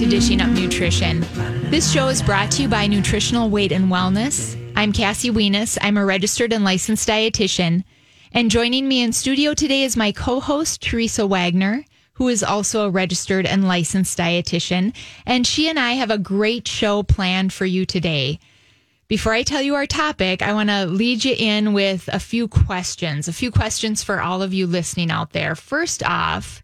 to Dishing Up Nutrition. This show is brought to you by Nutritional Weight and Wellness. I'm Cassie Weness. I'm a registered and licensed dietitian. And joining me in studio today is my co host, Teresa Wagner, who is also a registered and licensed dietitian. And she and I have a great show planned for you today. Before I tell you our topic, I want to lead you in with a few questions, a few questions for all of you listening out there. First off,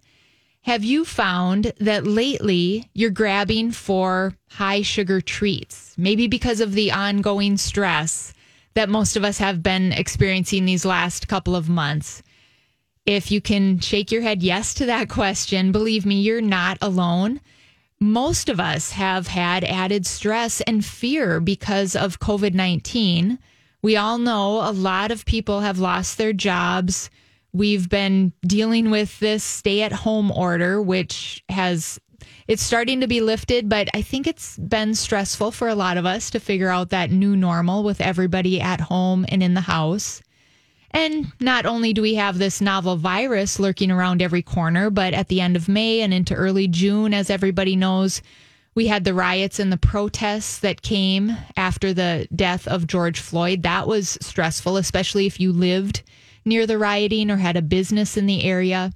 have you found that lately you're grabbing for high sugar treats? Maybe because of the ongoing stress that most of us have been experiencing these last couple of months. If you can shake your head yes to that question, believe me, you're not alone. Most of us have had added stress and fear because of COVID 19. We all know a lot of people have lost their jobs We've been dealing with this stay at home order, which has it's starting to be lifted, but I think it's been stressful for a lot of us to figure out that new normal with everybody at home and in the house. And not only do we have this novel virus lurking around every corner, but at the end of May and into early June, as everybody knows, we had the riots and the protests that came after the death of George Floyd. That was stressful, especially if you lived near the rioting or had a business in the area.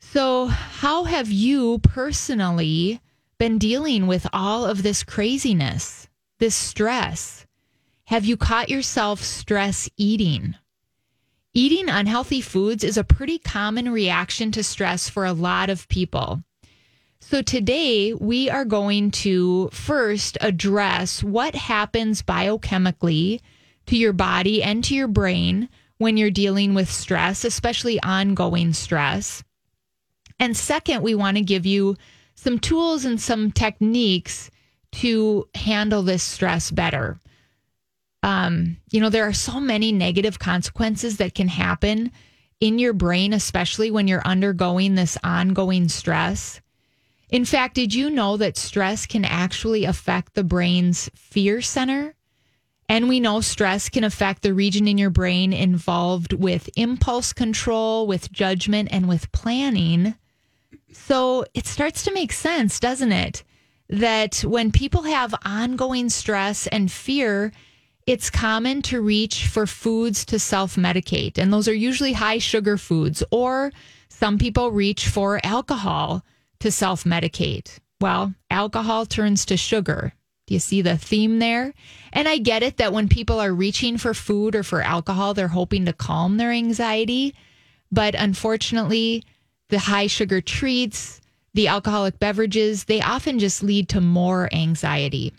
So, how have you personally been dealing with all of this craziness, this stress? Have you caught yourself stress eating? Eating unhealthy foods is a pretty common reaction to stress for a lot of people. So, today we are going to first address what happens biochemically to your body and to your brain when you're dealing with stress, especially ongoing stress. And second, we want to give you some tools and some techniques to handle this stress better. Um, you know, there are so many negative consequences that can happen in your brain, especially when you're undergoing this ongoing stress. In fact, did you know that stress can actually affect the brain's fear center? And we know stress can affect the region in your brain involved with impulse control, with judgment, and with planning. So it starts to make sense, doesn't it? That when people have ongoing stress and fear, it's common to reach for foods to self medicate. And those are usually high sugar foods, or some people reach for alcohol to self medicate. Well, alcohol turns to sugar. Do you see the theme there? And I get it that when people are reaching for food or for alcohol, they're hoping to calm their anxiety. But unfortunately, the high sugar treats, the alcoholic beverages, they often just lead to more anxiety.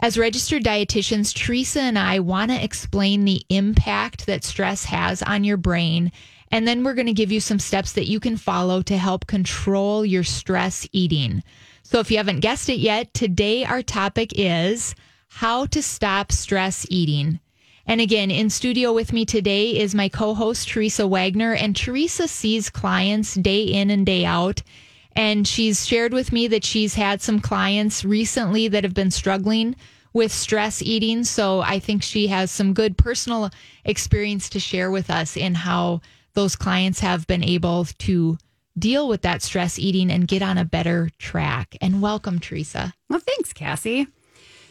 As registered dietitians, Teresa and I want to explain the impact that stress has on your brain. And then we're going to give you some steps that you can follow to help control your stress eating. So if you haven't guessed it yet, today our topic is how to stop stress eating. And again, in studio with me today is my co host, Teresa Wagner. And Teresa sees clients day in and day out. And she's shared with me that she's had some clients recently that have been struggling with stress eating. So I think she has some good personal experience to share with us in how those clients have been able to deal with that stress eating and get on a better track. And welcome, Teresa. Well, thanks, Cassie.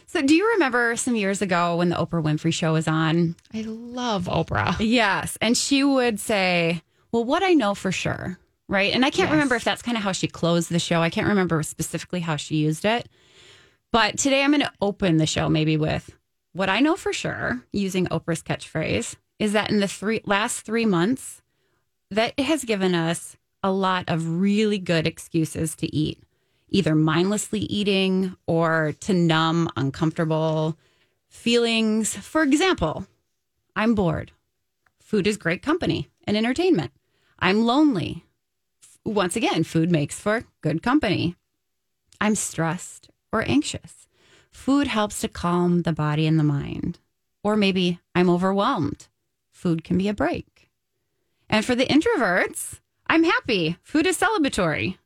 So, do you remember some years ago when the Oprah Winfrey show was on? I love Oprah. Yes. And she would say, Well, what I know for sure, right? And I can't yes. remember if that's kind of how she closed the show. I can't remember specifically how she used it. But today I'm going to open the show maybe with what I know for sure, using Oprah's catchphrase, is that in the three last three months, that it has given us a lot of really good excuses to eat, either mindlessly eating or to numb uncomfortable feelings. For example, I'm bored. Food is great company and entertainment. I'm lonely. Once again, food makes for good company. I'm stressed or anxious. Food helps to calm the body and the mind. Or maybe I'm overwhelmed. Food can be a break. And for the introverts, I'm happy. Food is celebratory.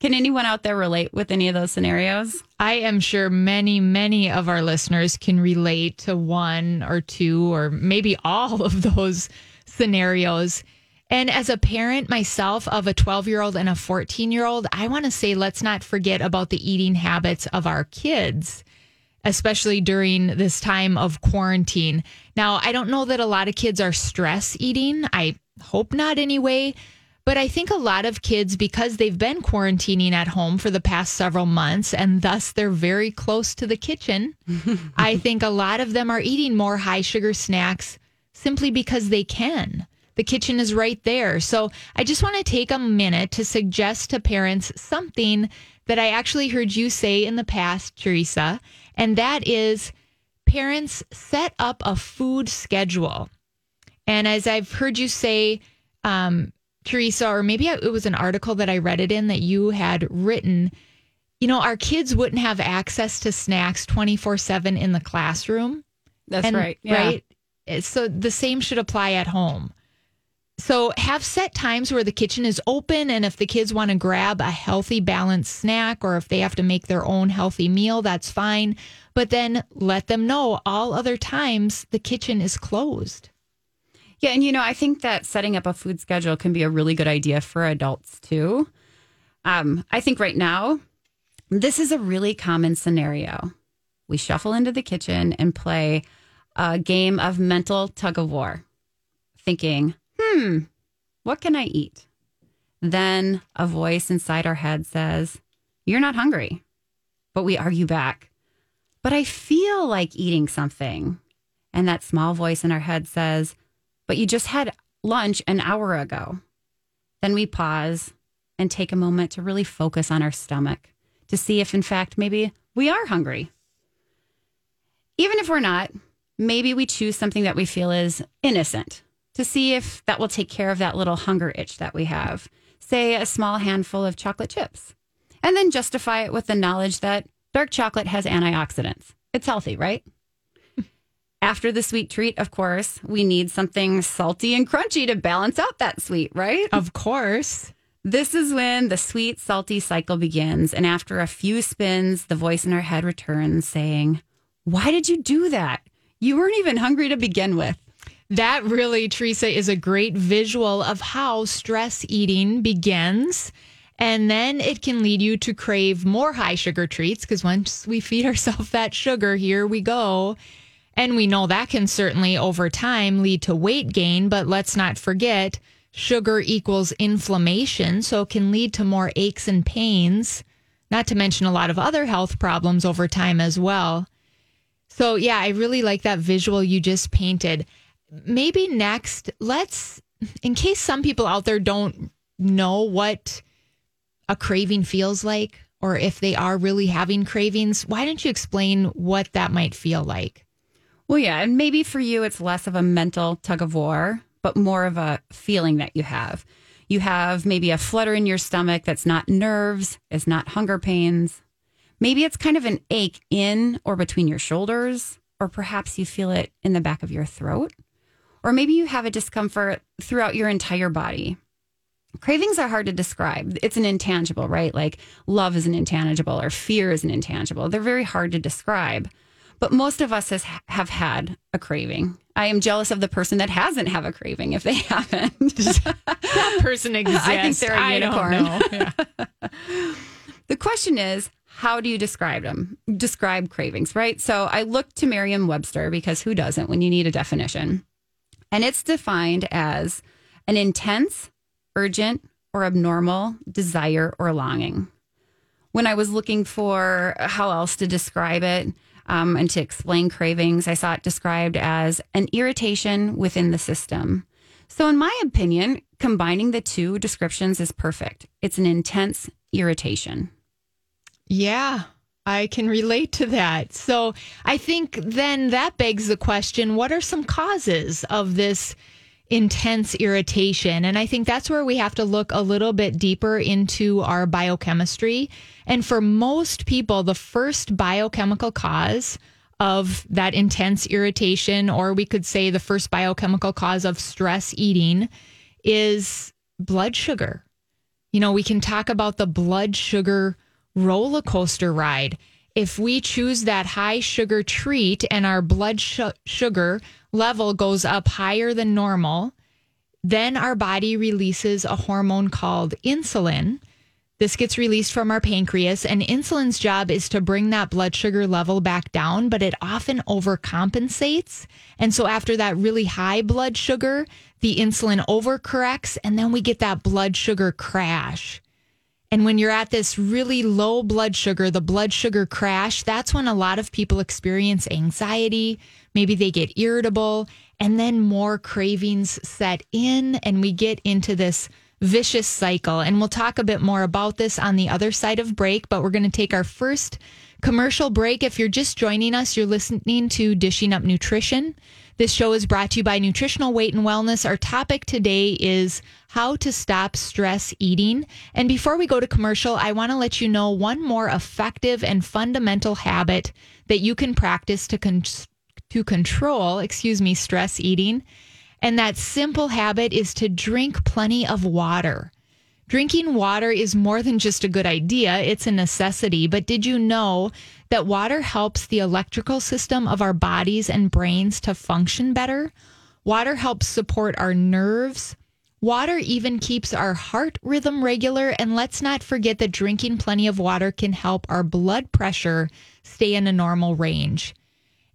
Can anyone out there relate with any of those scenarios? I am sure many, many of our listeners can relate to one or two or maybe all of those scenarios. And as a parent myself of a 12 year old and a 14 year old, I want to say let's not forget about the eating habits of our kids, especially during this time of quarantine. Now, I don't know that a lot of kids are stress eating. I hope not anyway. But I think a lot of kids, because they've been quarantining at home for the past several months and thus they're very close to the kitchen, I think a lot of them are eating more high sugar snacks simply because they can. The kitchen is right there. So I just want to take a minute to suggest to parents something that I actually heard you say in the past, Teresa, and that is parents set up a food schedule. And as I've heard you say, um, Teresa, or maybe it was an article that I read it in that you had written. You know, our kids wouldn't have access to snacks 24 7 in the classroom. That's and, right. Yeah. Right. Eh, so the same should apply at home. So have set times where the kitchen is open. And if the kids want to grab a healthy, balanced snack, or if they have to make their own healthy meal, that's fine. But then let them know all other times the kitchen is closed. Yeah, and you know, I think that setting up a food schedule can be a really good idea for adults too. Um, I think right now, this is a really common scenario. We shuffle into the kitchen and play a game of mental tug of war, thinking, hmm, what can I eat? Then a voice inside our head says, You're not hungry. But we argue back, But I feel like eating something. And that small voice in our head says, but you just had lunch an hour ago. Then we pause and take a moment to really focus on our stomach to see if, in fact, maybe we are hungry. Even if we're not, maybe we choose something that we feel is innocent to see if that will take care of that little hunger itch that we have. Say a small handful of chocolate chips, and then justify it with the knowledge that dark chocolate has antioxidants. It's healthy, right? After the sweet treat, of course, we need something salty and crunchy to balance out that sweet, right? Of course. This is when the sweet, salty cycle begins. And after a few spins, the voice in our head returns saying, Why did you do that? You weren't even hungry to begin with. That really, Teresa, is a great visual of how stress eating begins. And then it can lead you to crave more high sugar treats because once we feed ourselves that sugar, here we go. And we know that can certainly over time lead to weight gain, but let's not forget sugar equals inflammation. So it can lead to more aches and pains, not to mention a lot of other health problems over time as well. So, yeah, I really like that visual you just painted. Maybe next, let's, in case some people out there don't know what a craving feels like, or if they are really having cravings, why don't you explain what that might feel like? Well, yeah. And maybe for you, it's less of a mental tug of war, but more of a feeling that you have. You have maybe a flutter in your stomach that's not nerves, it's not hunger pains. Maybe it's kind of an ache in or between your shoulders, or perhaps you feel it in the back of your throat. Or maybe you have a discomfort throughout your entire body. Cravings are hard to describe. It's an intangible, right? Like love is an intangible or fear is an intangible. They're very hard to describe. But most of us has, have had a craving. I am jealous of the person that hasn't have a craving if they haven't. that person exists. I think they're a unicorn. Yeah. the question is, how do you describe them? Describe cravings, right? So I looked to Merriam-Webster because who doesn't when you need a definition? And it's defined as an intense, urgent, or abnormal desire or longing. When I was looking for how else to describe it, um, and to explain cravings. I saw it described as an irritation within the system. So, in my opinion, combining the two descriptions is perfect. It's an intense irritation. Yeah, I can relate to that. So, I think then that begs the question what are some causes of this intense irritation. And I think that's where we have to look a little bit deeper into our biochemistry. And for most people, the first biochemical cause of that intense irritation, or we could say the first biochemical cause of stress eating, is blood sugar. You know, we can talk about the blood sugar roller coaster ride. If we choose that high sugar treat and our blood sh- sugar level goes up higher than normal, then our body releases a hormone called insulin. This gets released from our pancreas, and insulin's job is to bring that blood sugar level back down, but it often overcompensates. And so, after that really high blood sugar, the insulin overcorrects, and then we get that blood sugar crash. And when you're at this really low blood sugar, the blood sugar crash, that's when a lot of people experience anxiety. Maybe they get irritable, and then more cravings set in, and we get into this vicious cycle. And we'll talk a bit more about this on the other side of break, but we're going to take our first commercial break. If you're just joining us, you're listening to Dishing Up Nutrition. This show is brought to you by Nutritional Weight and Wellness. Our topic today is how to stop stress eating. And before we go to commercial, I want to let you know one more effective and fundamental habit that you can practice to con- to control, excuse me, stress eating. And that simple habit is to drink plenty of water. Drinking water is more than just a good idea, it's a necessity. But did you know that water helps the electrical system of our bodies and brains to function better? Water helps support our nerves. Water even keeps our heart rhythm regular. And let's not forget that drinking plenty of water can help our blood pressure stay in a normal range.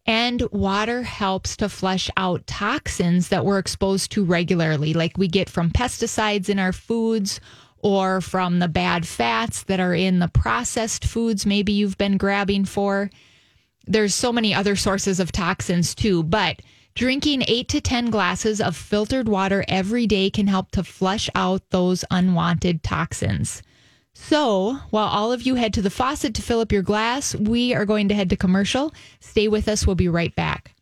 And water helps to flush out toxins that we're exposed to regularly, like we get from pesticides in our foods or from the bad fats that are in the processed foods maybe you've been grabbing for. There's so many other sources of toxins too, but drinking eight to 10 glasses of filtered water every day can help to flush out those unwanted toxins. So, while all of you head to the faucet to fill up your glass, we are going to head to commercial. Stay with us. We'll be right back.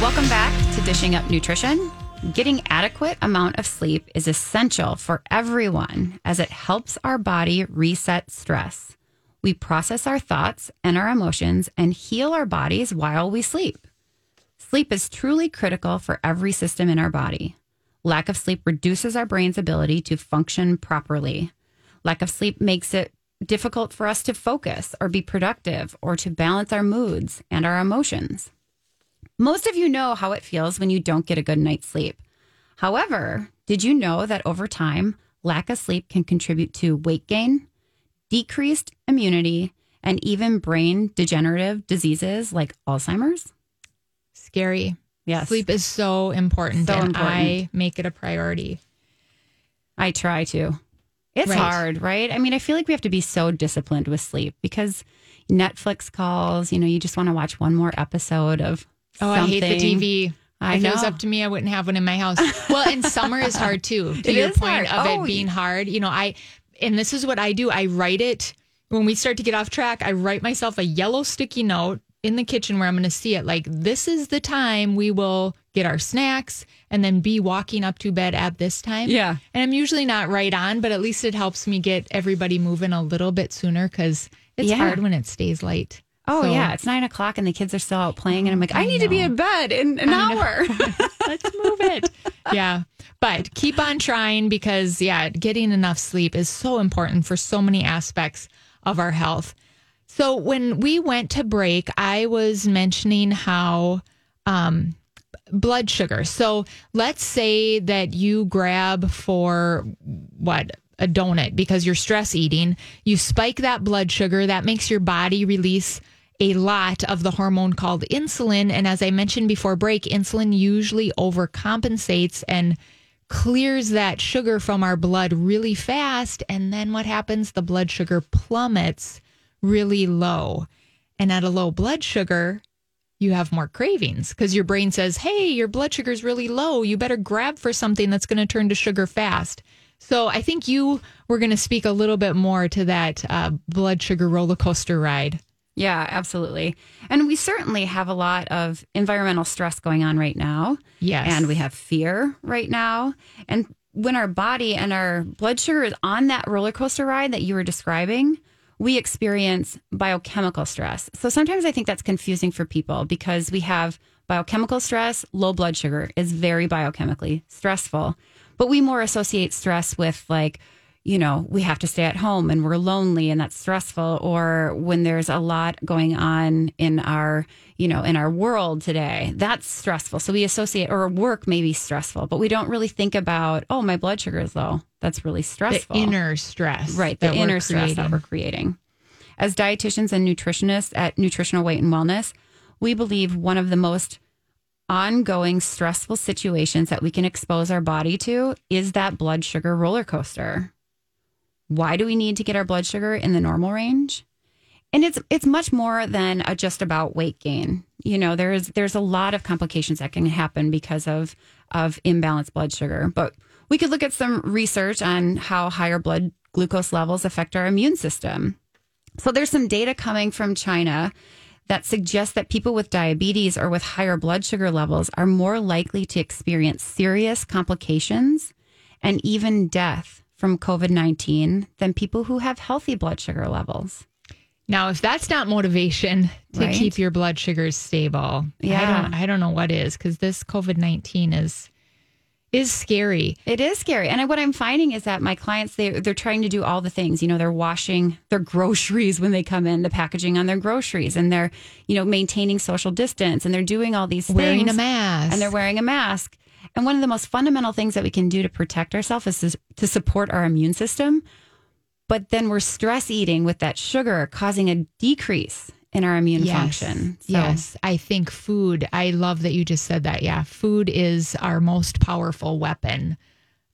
Welcome back to Dishing Up Nutrition. Getting adequate amount of sleep is essential for everyone as it helps our body reset stress. We process our thoughts and our emotions and heal our bodies while we sleep. Sleep is truly critical for every system in our body. Lack of sleep reduces our brain's ability to function properly. Lack of sleep makes it difficult for us to focus or be productive or to balance our moods and our emotions. Most of you know how it feels when you don't get a good night's sleep. However, did you know that over time, lack of sleep can contribute to weight gain, decreased immunity, and even brain degenerative diseases like Alzheimer's? Scary. Yes. Sleep is so important. So and important. I make it a priority. I try to. It's Right. hard, right? I mean, I feel like we have to be so disciplined with sleep because Netflix calls, you know, you just want to watch one more episode of Oh, I hate the. TV. I if it was up to me, I wouldn't have one in my house. Well, and summer is hard too. To It your point hard. of Oh, it being hard, you know, I and this is what I do. I write it when we start to get off track. I write myself a yellow sticky note in the kitchen where I'm going to see it. Like this is the time we will get our snacks and then be walking up to bed at this time. Yeah. and I'm usually not right on, but at least it helps me get everybody moving a little bit sooner because it's Yeah. hard when it stays late. Oh So- yeah, it's nine o'clock and the kids are still out playing, and I'm like, I, I need to be in bed in an hour. Let's move it. yeah. But keep on trying because, yeah, getting enough sleep is so important for so many aspects of our health. So when we went to break, I was mentioning how um, blood sugar. So let's say that you grab for what? A donut because you're stress eating. You spike that blood sugar. That makes your body release a lot of the hormone called insulin. And as I mentioned before break, insulin usually overcompensates and clears that sugar from our blood really fast. And then what happens? The blood sugar plummets really low. And at a low blood sugar, you have more cravings because your brain says, Hey, your blood sugar is really low. You better grab for something that's going to turn to sugar fast. So I think you were going to speak a little bit more to that uh, blood sugar roller coaster ride. Yeah, absolutely. And we certainly have a lot of environmental stress going on right now. Yes. And we have fear right now. And when our body and our blood sugar is on that roller coaster ride that you were describing, we experience biochemical stress. So sometimes I think that's confusing for people because we have biochemical stress, low blood sugar is very biochemically stressful. But we more associate stress with like, you know, we have to stay at home and we're lonely and that's stressful, or when there's a lot going on in our, you know, in our world today, that's stressful. So we associate, or work may be stressful, but we don't really think about, oh, my blood sugar is low. That's really The stressful. inner stress. right, the inner stress that we're creating. As dietitians and nutritionists at Nutritional Weight and Wellness, we believe one of the most ongoing stressful situations that we can expose our body to is that blood sugar roller coaster. Why do we need to get our blood sugar in the normal range? And it's it's much more than a, just about weight gain. You know, there's there's a lot of complications that can happen because of of imbalanced blood sugar. But we could look at some research on how higher blood glucose levels affect our immune system. So there's some data coming from China that suggests that people with diabetes or with higher blood sugar levels are more likely to experience serious complications and even death from COVID 19 than people who have healthy blood sugar levels. Now, if that's not motivation to Right? keep your blood sugars stable, yeah. I don't, I don't know what is because this COVID nineteen is is scary. It is scary. And what I'm finding is that my clients, they, they're trying to do all the things. You know, they're washing their groceries when they come in, the packaging on their groceries, and they're, you know, maintaining social distance and they're doing all these Wearing things. a mask. and they're wearing a mask. And one of the most fundamental things that we can do to protect ourselves is to, to support our immune system. But then we're stress eating with that sugar, causing a decrease in our immune function. So, Yes, I think food. I love that you just said that. Yeah, food is our most powerful weapon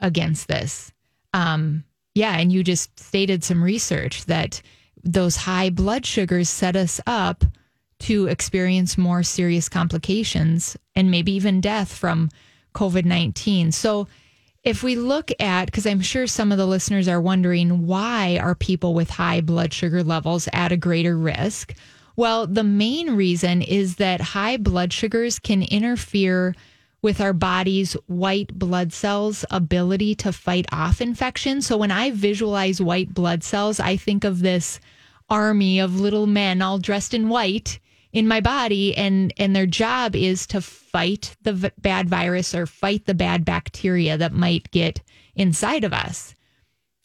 against this. Um, yeah, and you just stated some research that those high blood sugars set us up to experience more serious complications and maybe even death from COVID 19. So, if we look at, because I'm sure some of the listeners are wondering, why are people with high blood sugar levels at a greater risk? Well, the main reason is that high blood sugars can interfere with our body's white blood cells' ability to fight off infection. So when I visualize white blood cells, I think of this army of little men all dressed in white in my body and and their job is to fight the v- bad virus or fight the bad bacteria that might get inside of us.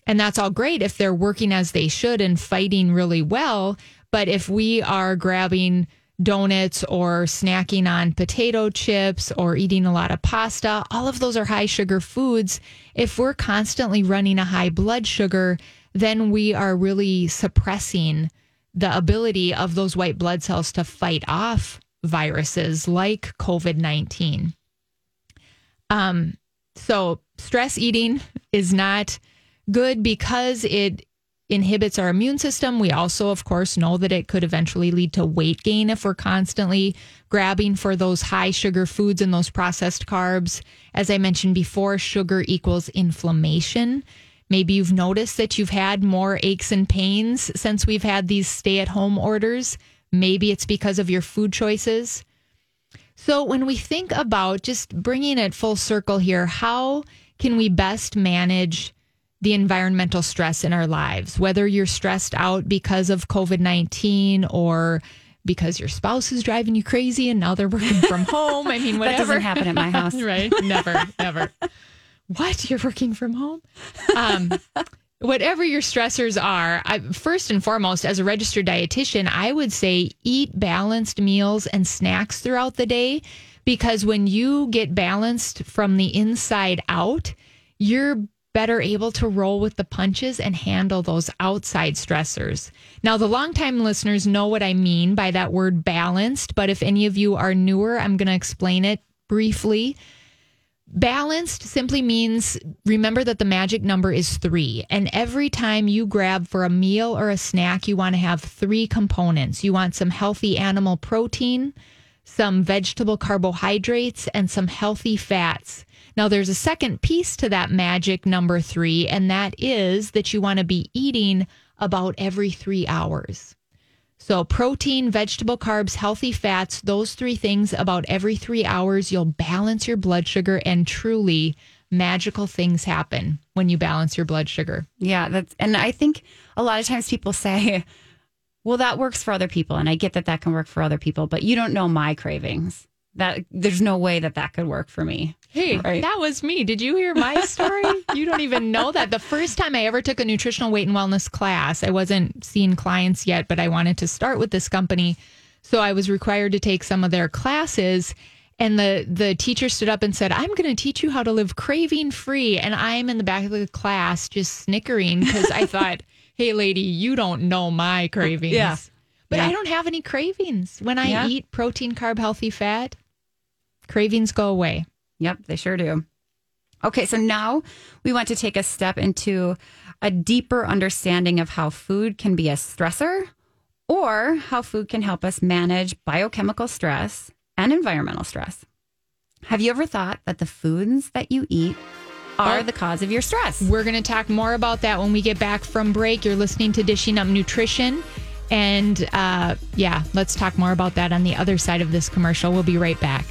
And that's all great if they're working as they should and fighting really well. But if we are grabbing donuts or snacking on potato chips or eating a lot of pasta, all of those are high sugar foods. If we're constantly running a high blood sugar, then we are really suppressing the ability of those white blood cells to fight off viruses like COVID 19. Um, so stress eating is not good because it inhibits our immune system. We also, of course, know that it could eventually lead to weight gain if we're constantly grabbing for those high sugar foods and those processed carbs. As I mentioned before, sugar equals inflammation. Maybe you've noticed that you've had more aches and pains since we've had these stay at home orders. Maybe it's because of your food choices. So, when we think about just bringing it full circle here, how can we best manage the environmental stress in our lives? Whether you're stressed out because of COVID 19 or because your spouse is driving you crazy and now they're working from home. I mean, that whatever. doesn't happen at my house. right? Never, never. What? You're working from home? Um, whatever your stressors are, I, first and foremost, as a registered dietitian, I would say eat balanced meals and snacks throughout the day because when you get balanced from the inside out, you're better able to roll with the punches and handle those outside stressors. Now, the longtime listeners know what I mean by that word balanced, but if any of you are newer, I'm going to explain it briefly. Balanced simply means remember that the magic number is three. And every time you grab for a meal or a snack, you want to have three components. You want some healthy animal protein, some vegetable carbohydrates, and some healthy fats. Now, there's a second piece to that magic number three, and that is that you want to be eating about every three hours. So, protein, vegetable carbs, healthy fats, those three things about every three hours, you'll balance your blood sugar, and truly magical things happen when you balance your blood sugar. Yeah, that's and I think a lot of times people say, "Well, that works for other people," and I get that that can work for other people, but you don't know my cravings. That there's no way that that could work for me. Hey, Right. that was me. Did you hear my story? you don't even know that. The first time I ever took a nutritional weight and wellness class, I wasn't seeing clients yet, but I wanted to start with this company. So I was required to take some of their classes. And the, the teacher stood up and said, I'm going to teach you how to live craving free. And I'm in the back of the class just snickering because I thought, hey, lady, you don't know my cravings. Yeah. But Yeah. I don't have any cravings. When I Yeah. eat protein, carb, healthy fat, cravings go away. Yep, they sure do. Okay, so now we want to take a step into a deeper understanding of how food can be a stressor or how food can help us manage biochemical stress and environmental stress. Have you ever thought that the foods that you eat are Oh. the cause of your stress? We're going to talk more about that when we get back from break. You're listening to Dishing Up Nutrition. And uh, yeah, let's talk more about that on the other side of this commercial. We'll be right back.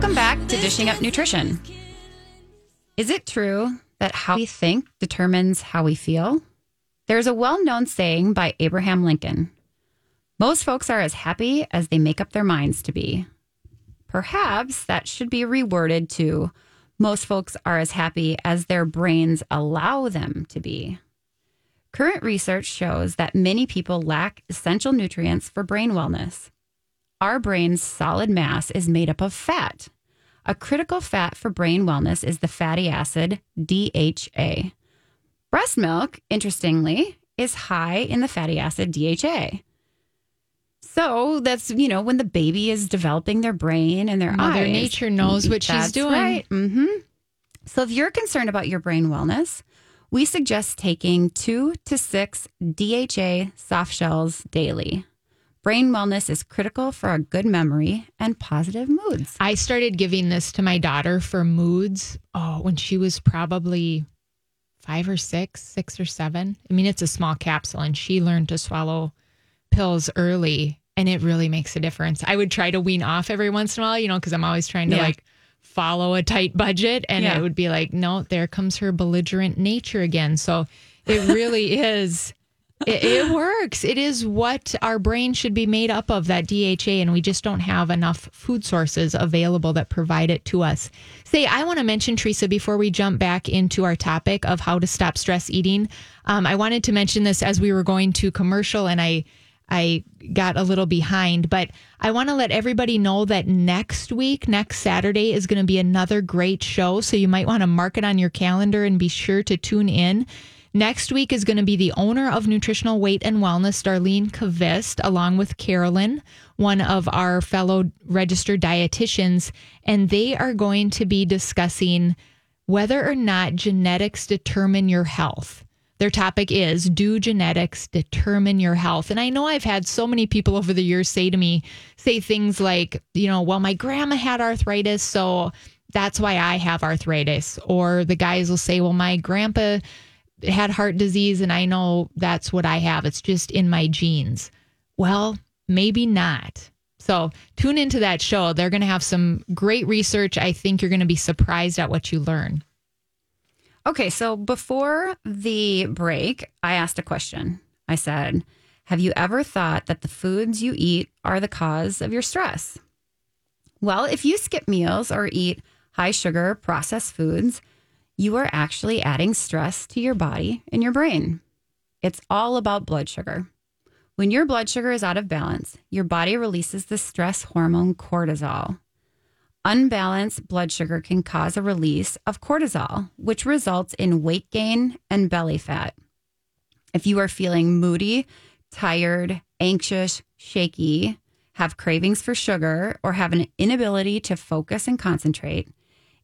Welcome back to Dishing Up Nutrition. Is it true that how we think determines how we feel? There's a well known saying by Abraham Lincoln Most folks are as happy as they make up their minds to be. Perhaps that should be reworded to Most folks are as happy as their brains allow them to be. Current research shows that many people lack essential nutrients for brain wellness. Our brain's solid mass is made up of fat. A critical fat for brain wellness is the fatty acid DHA. Breast milk, interestingly, is high in the fatty acid DHA. So that's, you know, when the baby is developing their brain and their Mother eyes. Nature knows what she's doing. Right. Mm-hmm. So if you're concerned about your brain wellness, we suggest taking two to six DHA soft shells daily. Brain wellness is critical for a good memory and positive moods. I started giving this to my daughter for moods. Oh, when she was probably five or six, six or seven. I mean, it's a small capsule, and she learned to swallow pills early, and it really makes a difference. I would try to wean off every once in a while, you know, because I'm always trying to Yeah. like follow a tight budget, and Yeah. it would be like, no, there comes her belligerent nature again. So it really is. It, it works. It is what our brain should be made up of, that DHA, and we just don't have enough food sources available that provide it to us. Say, I want to mention, Teresa, before we jump back into our topic of how to stop stress eating. Um, I wanted to mention this as we were going to commercial, and I I got a little behind, but I want to let everybody know that next week, next Saturday, is going to be another great show. So you might want to mark it on your calendar and be sure to tune in. Next week is going to be the owner of Nutritional Weight and Wellness, Darlene Kvist, along with Carolyn, one of our fellow registered dietitians, and they are going to be discussing whether or not genetics determine your health. Their topic is Do genetics determine your health? And I know I've had so many people over the years say to me, say things like, you know, well, my grandma had arthritis, so that's why I have arthritis. Or the guys will say, well, my grandpa had heart disease and I know that's what I have. It's just in my genes. Well, maybe not. So tune into that show. They're going to have some great research. I think you're going to be surprised at what you learn. Okay, so before the break, I asked a question. I said, Have you ever thought that the foods you eat are the cause of your stress? Well, if you skip meals or eat high sugar processed foods, you are actually adding stress to your body and your brain. It's all about blood sugar. When your blood sugar is out of balance, your body releases the stress hormone cortisol. Unbalanced blood sugar can cause a release of cortisol, which results in weight gain and belly fat. If you are feeling moody, tired, anxious, shaky, have cravings for sugar, or have an inability to focus and concentrate,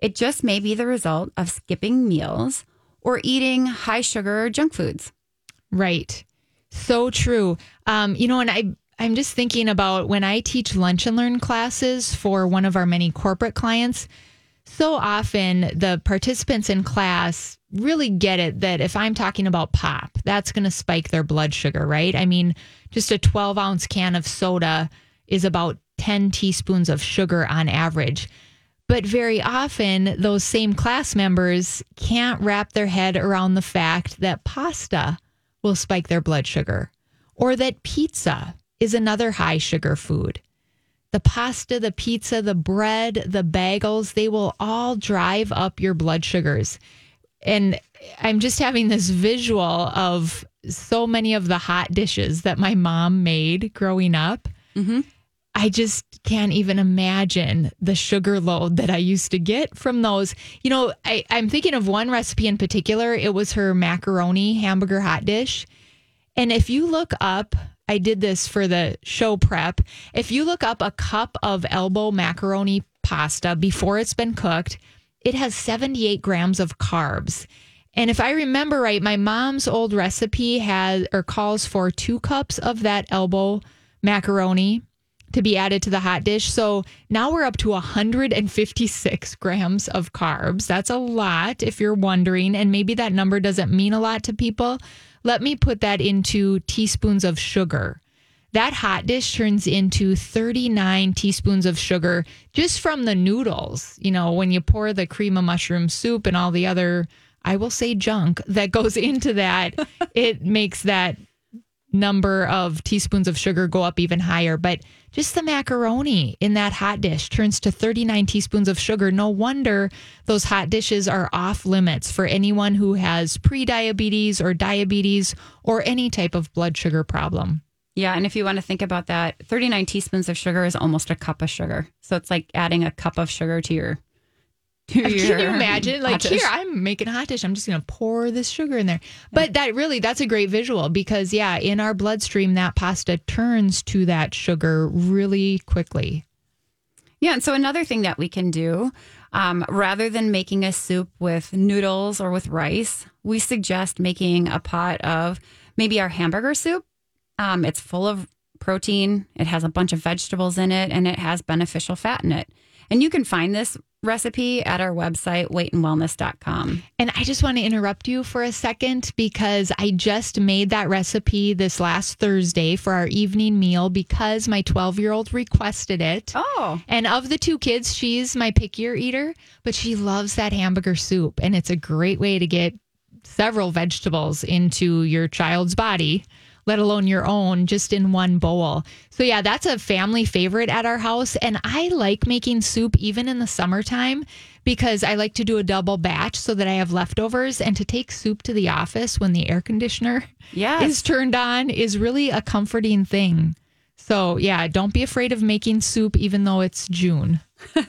it just may be the result of skipping meals or eating high sugar junk foods. Right. So true. Um, you know, and I I'm just thinking about when I teach lunch and learn classes for one of our many corporate clients. So often the participants in class really get it that if I'm talking about pop, that's going to spike their blood sugar, right? I mean, just a 12 ounce can of soda is about 10 teaspoons of sugar on average. But very often, those same class members can't wrap their head around the fact that pasta will spike their blood sugar or that pizza is another high sugar food. The pasta, the pizza, the bread, the bagels, they will all drive up your blood sugars. And I'm just having this visual of so many of the hot dishes that my mom made growing up. Mm-hmm. I just can't even imagine the sugar load that I used to get from those. You know, I, I'm thinking of one recipe in particular. It was her macaroni hamburger hot dish. And if you look up, I did this for the show prep. If you look up a cup of elbow macaroni pasta before it's been cooked, it has 78 grams of carbs. And if I remember right, my mom's old recipe has or calls for two cups of that elbow macaroni to be added to the hot dish. So now we're up to 156 grams of carbs. That's a lot if you're wondering. And maybe that number doesn't mean a lot to people. Let me put that into teaspoons of sugar. That hot dish turns into 39 teaspoons of sugar just from the noodles. You know, when you pour the cream of mushroom soup and all the other, I will say junk that goes into that, it makes that number of teaspoons of sugar go up even higher. But just the macaroni in that hot dish turns to 39 teaspoons of sugar. No wonder those hot dishes are off limits for anyone who has pre-diabetes or diabetes or any type of blood sugar problem. Yeah, and if you want to think about that, 39 teaspoons of sugar is almost a cup of sugar. So it's like adding a cup of sugar to your can you imagine? Like here, I'm making a hot dish. I'm just going to pour this sugar in there. But that really, that's a great visual because yeah, in our bloodstream, that pasta turns to that sugar really quickly. Yeah, and so another thing that we can do, um, rather than making a soup with noodles or with rice, we suggest making a pot of maybe our hamburger soup. Um, it's full of protein. It has a bunch of vegetables in it, and it has beneficial fat in it. And you can find this recipe at our website, weightandwellness.com. And I just want to interrupt you for a second because I just made that recipe this last Thursday for our evening meal because my 12 year old requested it. Oh. And of the two kids, she's my pickier eater, but she loves that hamburger soup. And it's a great way to get several vegetables into your child's body let alone your own, just in one bowl. So, yeah, that's a family favorite at our house. And I like making soup even in the summertime because I like to do a double batch so that I have leftovers. And to take soup to the office when the air conditioner yes. is turned on is really a comforting thing. So, yeah, don't be afraid of making soup even though it's June.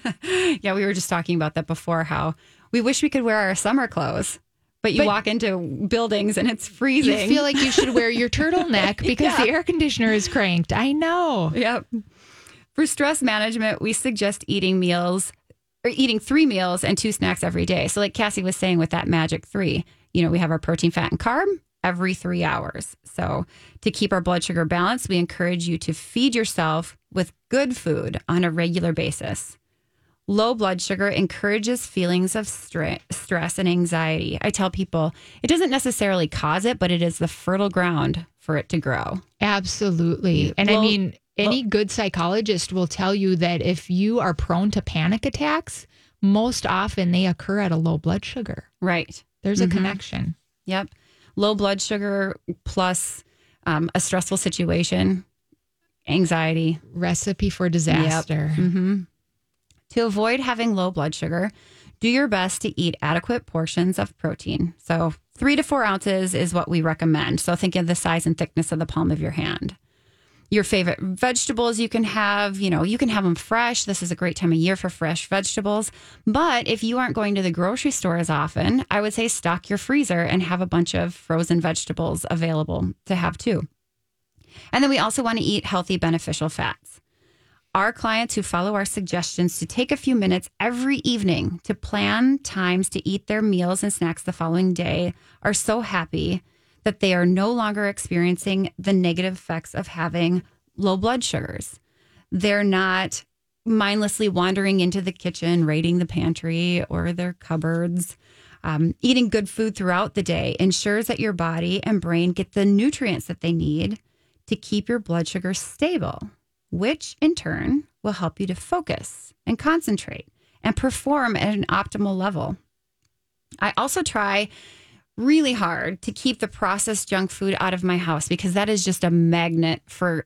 yeah, we were just talking about that before how we wish we could wear our summer clothes. But you but walk into buildings and it's freezing. You feel like you should wear your turtleneck because yeah. the air conditioner is cranked. I know. Yep. For stress management, we suggest eating meals or eating three meals and two snacks every day. So, like Cassie was saying with that magic three, you know, we have our protein, fat, and carb every three hours. So, to keep our blood sugar balanced, we encourage you to feed yourself with good food on a regular basis. Low blood sugar encourages feelings of stress and anxiety. I tell people it doesn't necessarily cause it, but it is the fertile ground for it to grow. Absolutely. And well, I mean, any well, good psychologist will tell you that if you are prone to panic attacks, most often they occur at a low blood sugar. Right. There's a mm-hmm. connection. Yep. Low blood sugar plus um, a stressful situation, anxiety. Recipe for disaster. Yep. Mm-hmm. To avoid having low blood sugar, do your best to eat adequate portions of protein. So, three to four ounces is what we recommend. So, think of the size and thickness of the palm of your hand. Your favorite vegetables you can have, you know, you can have them fresh. This is a great time of year for fresh vegetables. But if you aren't going to the grocery store as often, I would say stock your freezer and have a bunch of frozen vegetables available to have too. And then we also want to eat healthy, beneficial fats our clients who follow our suggestions to take a few minutes every evening to plan times to eat their meals and snacks the following day are so happy that they are no longer experiencing the negative effects of having low blood sugars. They're not mindlessly wandering into the kitchen, raiding the pantry or their cupboards. Um, eating good food throughout the day ensures that your body and brain get the nutrients that they need to keep your blood sugar stable, which in turn will help you to focus and concentrate and perform at an optimal level. I also try really hard to keep the processed junk food out of my house because that is just a magnet for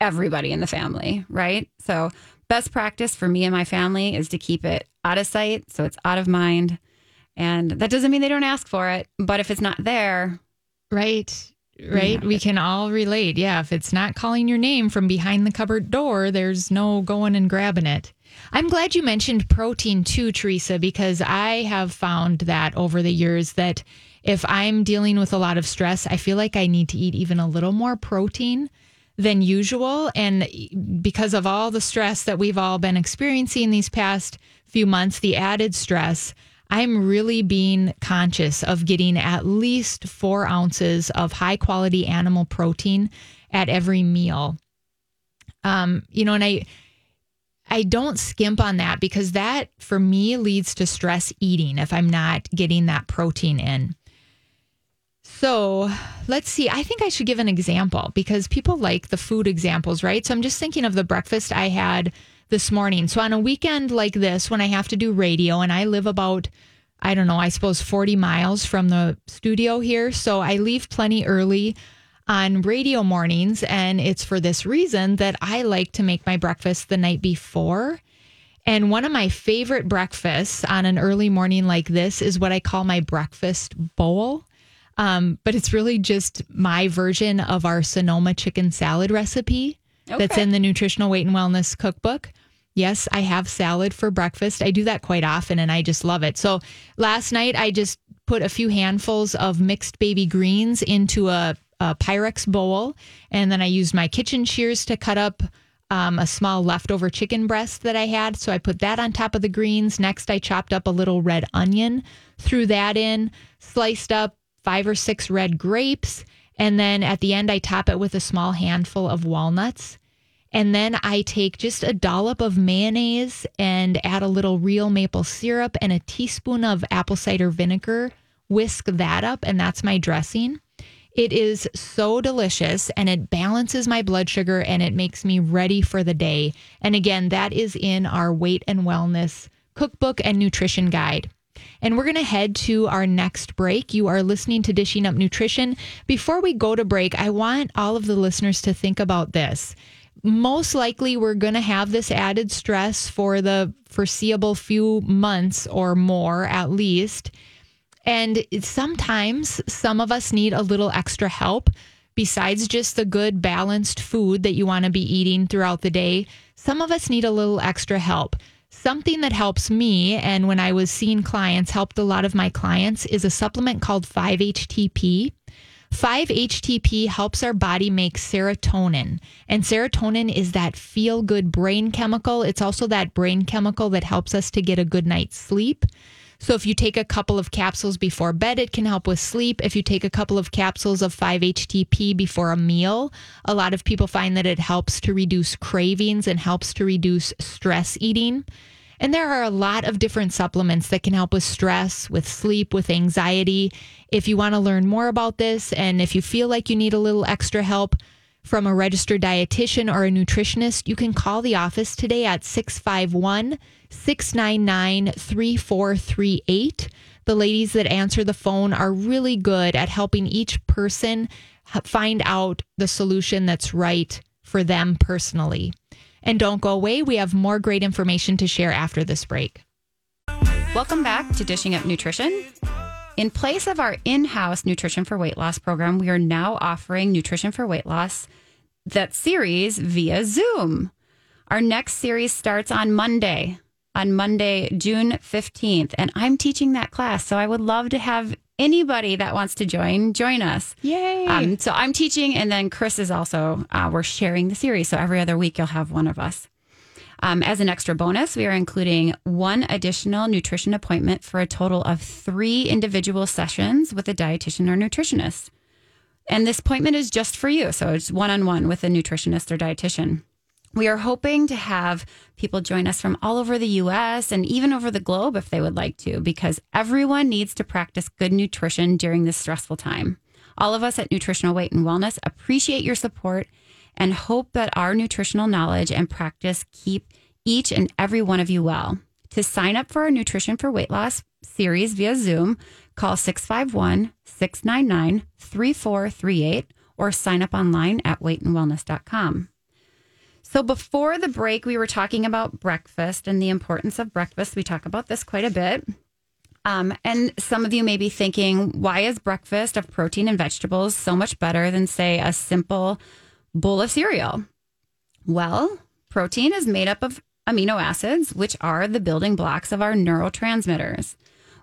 everybody in the family, right? So, best practice for me and my family is to keep it out of sight so it's out of mind. And that doesn't mean they don't ask for it, but if it's not there, right, right, we can all relate. Yeah, if it's not calling your name from behind the cupboard door, there's no going and grabbing it. I'm glad you mentioned protein too, Teresa, because I have found that over the years that if I'm dealing with a lot of stress, I feel like I need to eat even a little more protein than usual. And because of all the stress that we've all been experiencing these past few months, the added stress, I'm really being conscious of getting at least four ounces of high quality animal protein at every meal. Um, you know, and I, I don't skimp on that because that for me leads to stress eating if I'm not getting that protein in. So let's see. I think I should give an example because people like the food examples, right? So I'm just thinking of the breakfast I had this morning. So on a weekend like this, when I have to do radio and I live about, I don't know, I suppose 40 miles from the studio here. So I leave plenty early on radio mornings. And it's for this reason that I like to make my breakfast the night before. And one of my favorite breakfasts on an early morning like this is what I call my breakfast bowl. Um, but it's really just my version of our Sonoma chicken salad recipe okay. that's in the Nutritional Weight and Wellness Cookbook. Yes, I have salad for breakfast. I do that quite often and I just love it. So last night I just put a few handfuls of mixed baby greens into a a Pyrex bowl, and then I used my kitchen shears to cut up um, a small leftover chicken breast that I had. So I put that on top of the greens. Next, I chopped up a little red onion, threw that in, sliced up five or six red grapes, and then at the end, I top it with a small handful of walnuts. And then I take just a dollop of mayonnaise and add a little real maple syrup and a teaspoon of apple cider vinegar. Whisk that up, and that's my dressing. It is so delicious and it balances my blood sugar and it makes me ready for the day. And again, that is in our weight and wellness cookbook and nutrition guide. And we're going to head to our next break. You are listening to Dishing Up Nutrition. Before we go to break, I want all of the listeners to think about this. Most likely, we're going to have this added stress for the foreseeable few months or more, at least. And sometimes some of us need a little extra help besides just the good balanced food that you want to be eating throughout the day. Some of us need a little extra help. Something that helps me, and when I was seeing clients, helped a lot of my clients, is a supplement called 5-HTP. 5-HTP helps our body make serotonin. And serotonin is that feel good brain chemical. It's also that brain chemical that helps us to get a good night's sleep. So if you take a couple of capsules before bed, it can help with sleep. If you take a couple of capsules of 5-HTP before a meal, a lot of people find that it helps to reduce cravings and helps to reduce stress eating. And there are a lot of different supplements that can help with stress, with sleep, with anxiety. If you want to learn more about this and if you feel like you need a little extra help, from a registered dietitian or a nutritionist, you can call the office today at 651 699 3438. The ladies that answer the phone are really good at helping each person find out the solution that's right for them personally. And don't go away, we have more great information to share after this break. Welcome back to Dishing Up Nutrition. In place of our in house Nutrition for Weight Loss program, we are now offering Nutrition for Weight Loss, that series via Zoom. Our next series starts on Monday, on Monday, June 15th. And I'm teaching that class. So I would love to have anybody that wants to join, join us. Yay. Um, so I'm teaching, and then Chris is also, uh, we're sharing the series. So every other week, you'll have one of us. Um, as an extra bonus, we are including one additional nutrition appointment for a total of three individual sessions with a dietitian or nutritionist. And this appointment is just for you. So it's one on one with a nutritionist or dietitian. We are hoping to have people join us from all over the US and even over the globe if they would like to, because everyone needs to practice good nutrition during this stressful time. All of us at Nutritional Weight and Wellness appreciate your support and hope that our nutritional knowledge and practice keep each and every one of you well. To sign up for our Nutrition for Weight Loss series via Zoom, call 651 699 3438 or sign up online at weightandwellness.com. So before the break, we were talking about breakfast and the importance of breakfast. We talk about this quite a bit. Um, and some of you may be thinking, why is breakfast of protein and vegetables so much better than, say, a simple bowl of cereal? Well, protein is made up of amino acids, which are the building blocks of our neurotransmitters.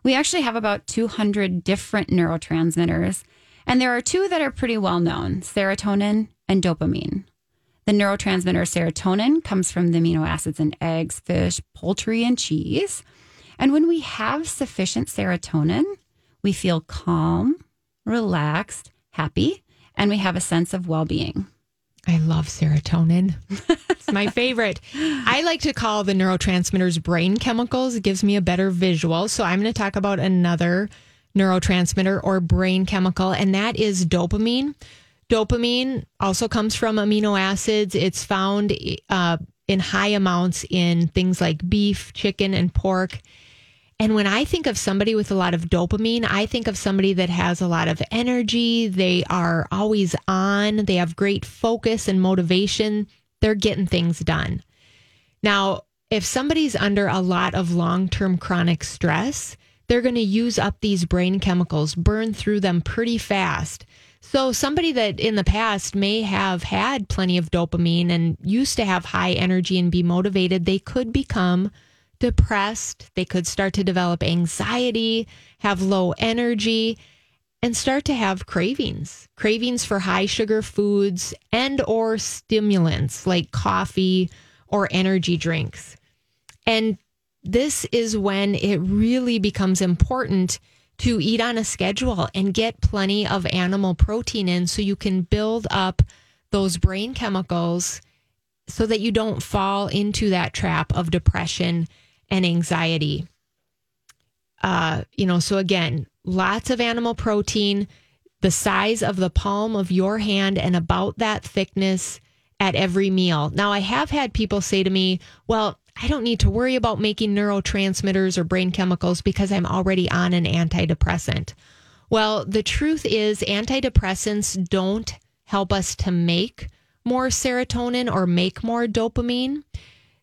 We actually have about 200 different neurotransmitters, and there are two that are pretty well known serotonin and dopamine. The neurotransmitter serotonin comes from the amino acids in eggs, fish, poultry, and cheese. And when we have sufficient serotonin, we feel calm, relaxed, happy, and we have a sense of well being. I love serotonin. it's my favorite. I like to call the neurotransmitters brain chemicals. It gives me a better visual. So I'm going to talk about another neurotransmitter or brain chemical, and that is dopamine. Dopamine also comes from amino acids. It's found uh, in high amounts in things like beef, chicken, and pork. And when I think of somebody with a lot of dopamine, I think of somebody that has a lot of energy. They are always on, they have great focus and motivation. They're getting things done. Now, if somebody's under a lot of long term chronic stress, they're going to use up these brain chemicals, burn through them pretty fast. So, somebody that in the past may have had plenty of dopamine and used to have high energy and be motivated, they could become depressed. They could start to develop anxiety, have low energy, and start to have cravings cravings for high sugar foods and or stimulants like coffee or energy drinks and this is when it really becomes important to eat on a schedule and get plenty of animal protein in so you can build up those brain chemicals so that you don't fall into that trap of depression and anxiety. Uh, you know, so again, lots of animal protein, the size of the palm of your hand and about that thickness at every meal. Now, I have had people say to me, well, I don't need to worry about making neurotransmitters or brain chemicals because I'm already on an antidepressant. Well, the truth is, antidepressants don't help us to make more serotonin or make more dopamine.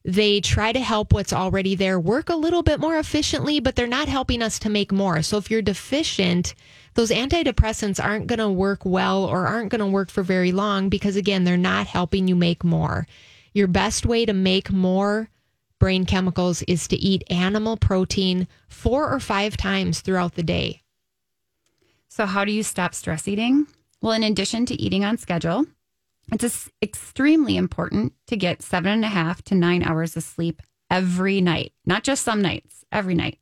They try to help what's already there work a little bit more efficiently, but they're not helping us to make more. So if you're deficient, those antidepressants aren't going to work well or aren't going to work for very long because, again, they're not helping you make more. Your best way to make more brain chemicals is to eat animal protein four or five times throughout the day. So, how do you stop stress eating? Well, in addition to eating on schedule, it's extremely important to get seven and a half to nine hours of sleep every night, not just some nights, every night.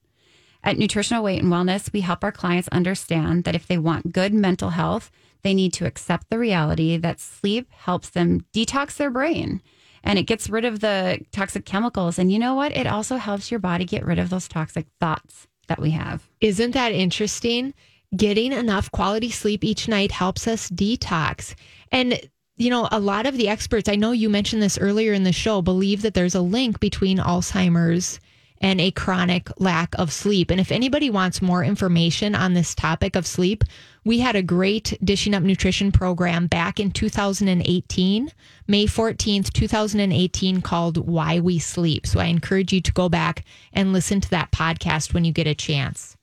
At Nutritional Weight and Wellness, we help our clients understand that if they want good mental health, they need to accept the reality that sleep helps them detox their brain and it gets rid of the toxic chemicals. And you know what? It also helps your body get rid of those toxic thoughts that we have. Isn't that interesting? Getting enough quality sleep each night helps us detox. And you know, a lot of the experts, I know you mentioned this earlier in the show, believe that there's a link between Alzheimer's and a chronic lack of sleep. And if anybody wants more information on this topic of sleep, we had a great Dishing Up Nutrition program back in 2018, May 14th, 2018, called Why We Sleep. So I encourage you to go back and listen to that podcast when you get a chance.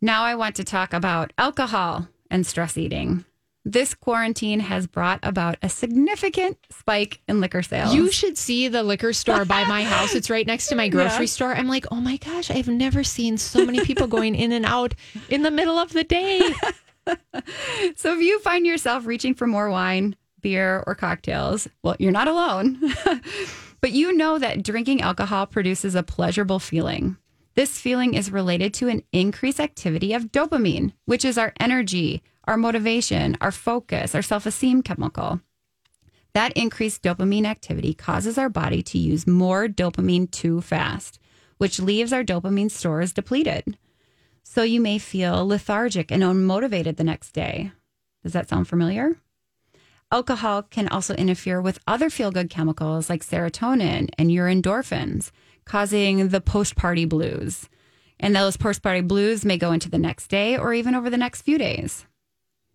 Now I want to talk about alcohol and stress eating this quarantine has brought about a significant spike in liquor sales. You should see the liquor store by my house. It's right next to my grocery yeah. store. I'm like, oh my gosh, I've never seen so many people going in and out in the middle of the day. so if you find yourself reaching for more wine, beer, or cocktails, well, you're not alone. but you know that drinking alcohol produces a pleasurable feeling. This feeling is related to an increased activity of dopamine, which is our energy, our motivation, our focus, our self esteem chemical. That increased dopamine activity causes our body to use more dopamine too fast, which leaves our dopamine stores depleted. So you may feel lethargic and unmotivated the next day. Does that sound familiar? Alcohol can also interfere with other feel good chemicals like serotonin and your endorphins, causing the post party blues. And those post party blues may go into the next day or even over the next few days.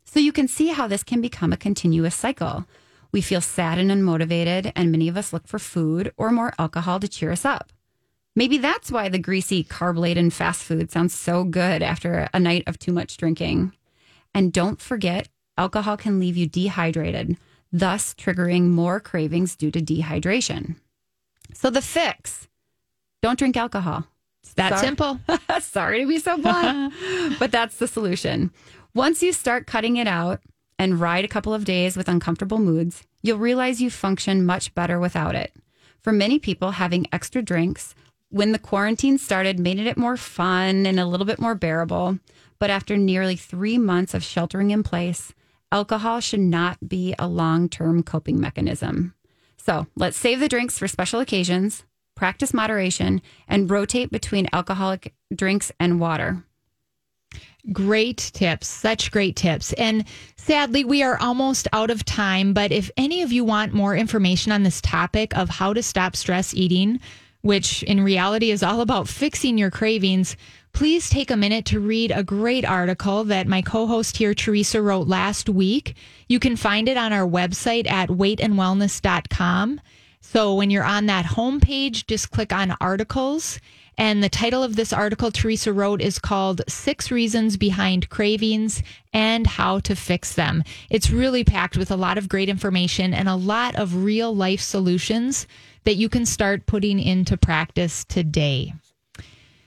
So you can see how this can become a continuous cycle. We feel sad and unmotivated, and many of us look for food or more alcohol to cheer us up. Maybe that's why the greasy, carb laden fast food sounds so good after a night of too much drinking. And don't forget, alcohol can leave you dehydrated, thus triggering more cravings due to dehydration. So the fix don't drink alcohol. It's that Sorry. simple. Sorry to be so blunt, but that's the solution. Once you start cutting it out and ride a couple of days with uncomfortable moods, you'll realize you function much better without it. For many people, having extra drinks when the quarantine started made it more fun and a little bit more bearable. But after nearly three months of sheltering in place, alcohol should not be a long term coping mechanism. So let's save the drinks for special occasions, practice moderation, and rotate between alcoholic drinks and water. Great tips, such great tips. And sadly, we are almost out of time. But if any of you want more information on this topic of how to stop stress eating, which in reality is all about fixing your cravings, please take a minute to read a great article that my co host here, Teresa, wrote last week. You can find it on our website at weightandwellness.com. So when you're on that homepage, just click on articles. And the title of this article Teresa wrote is called Six Reasons Behind Cravings and How to Fix Them. It's really packed with a lot of great information and a lot of real life solutions that you can start putting into practice today.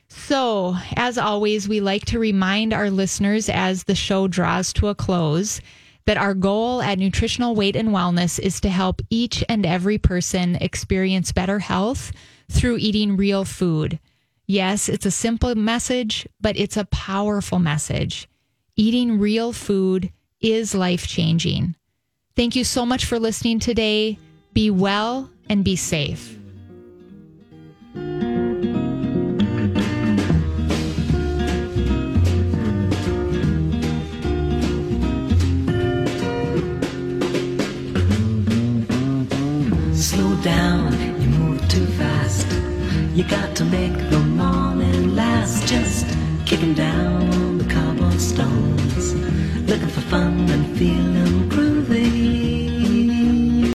So, as always, we like to remind our listeners as the show draws to a close that our goal at Nutritional Weight and Wellness is to help each and every person experience better health through eating real food. Yes, it's a simple message, but it's a powerful message. Eating real food is life changing. Thank you so much for listening today. Be well and be safe. Slow down, you move too fast. You got to make the kicking down on the cobblestones, looking for fun and feeling groovy.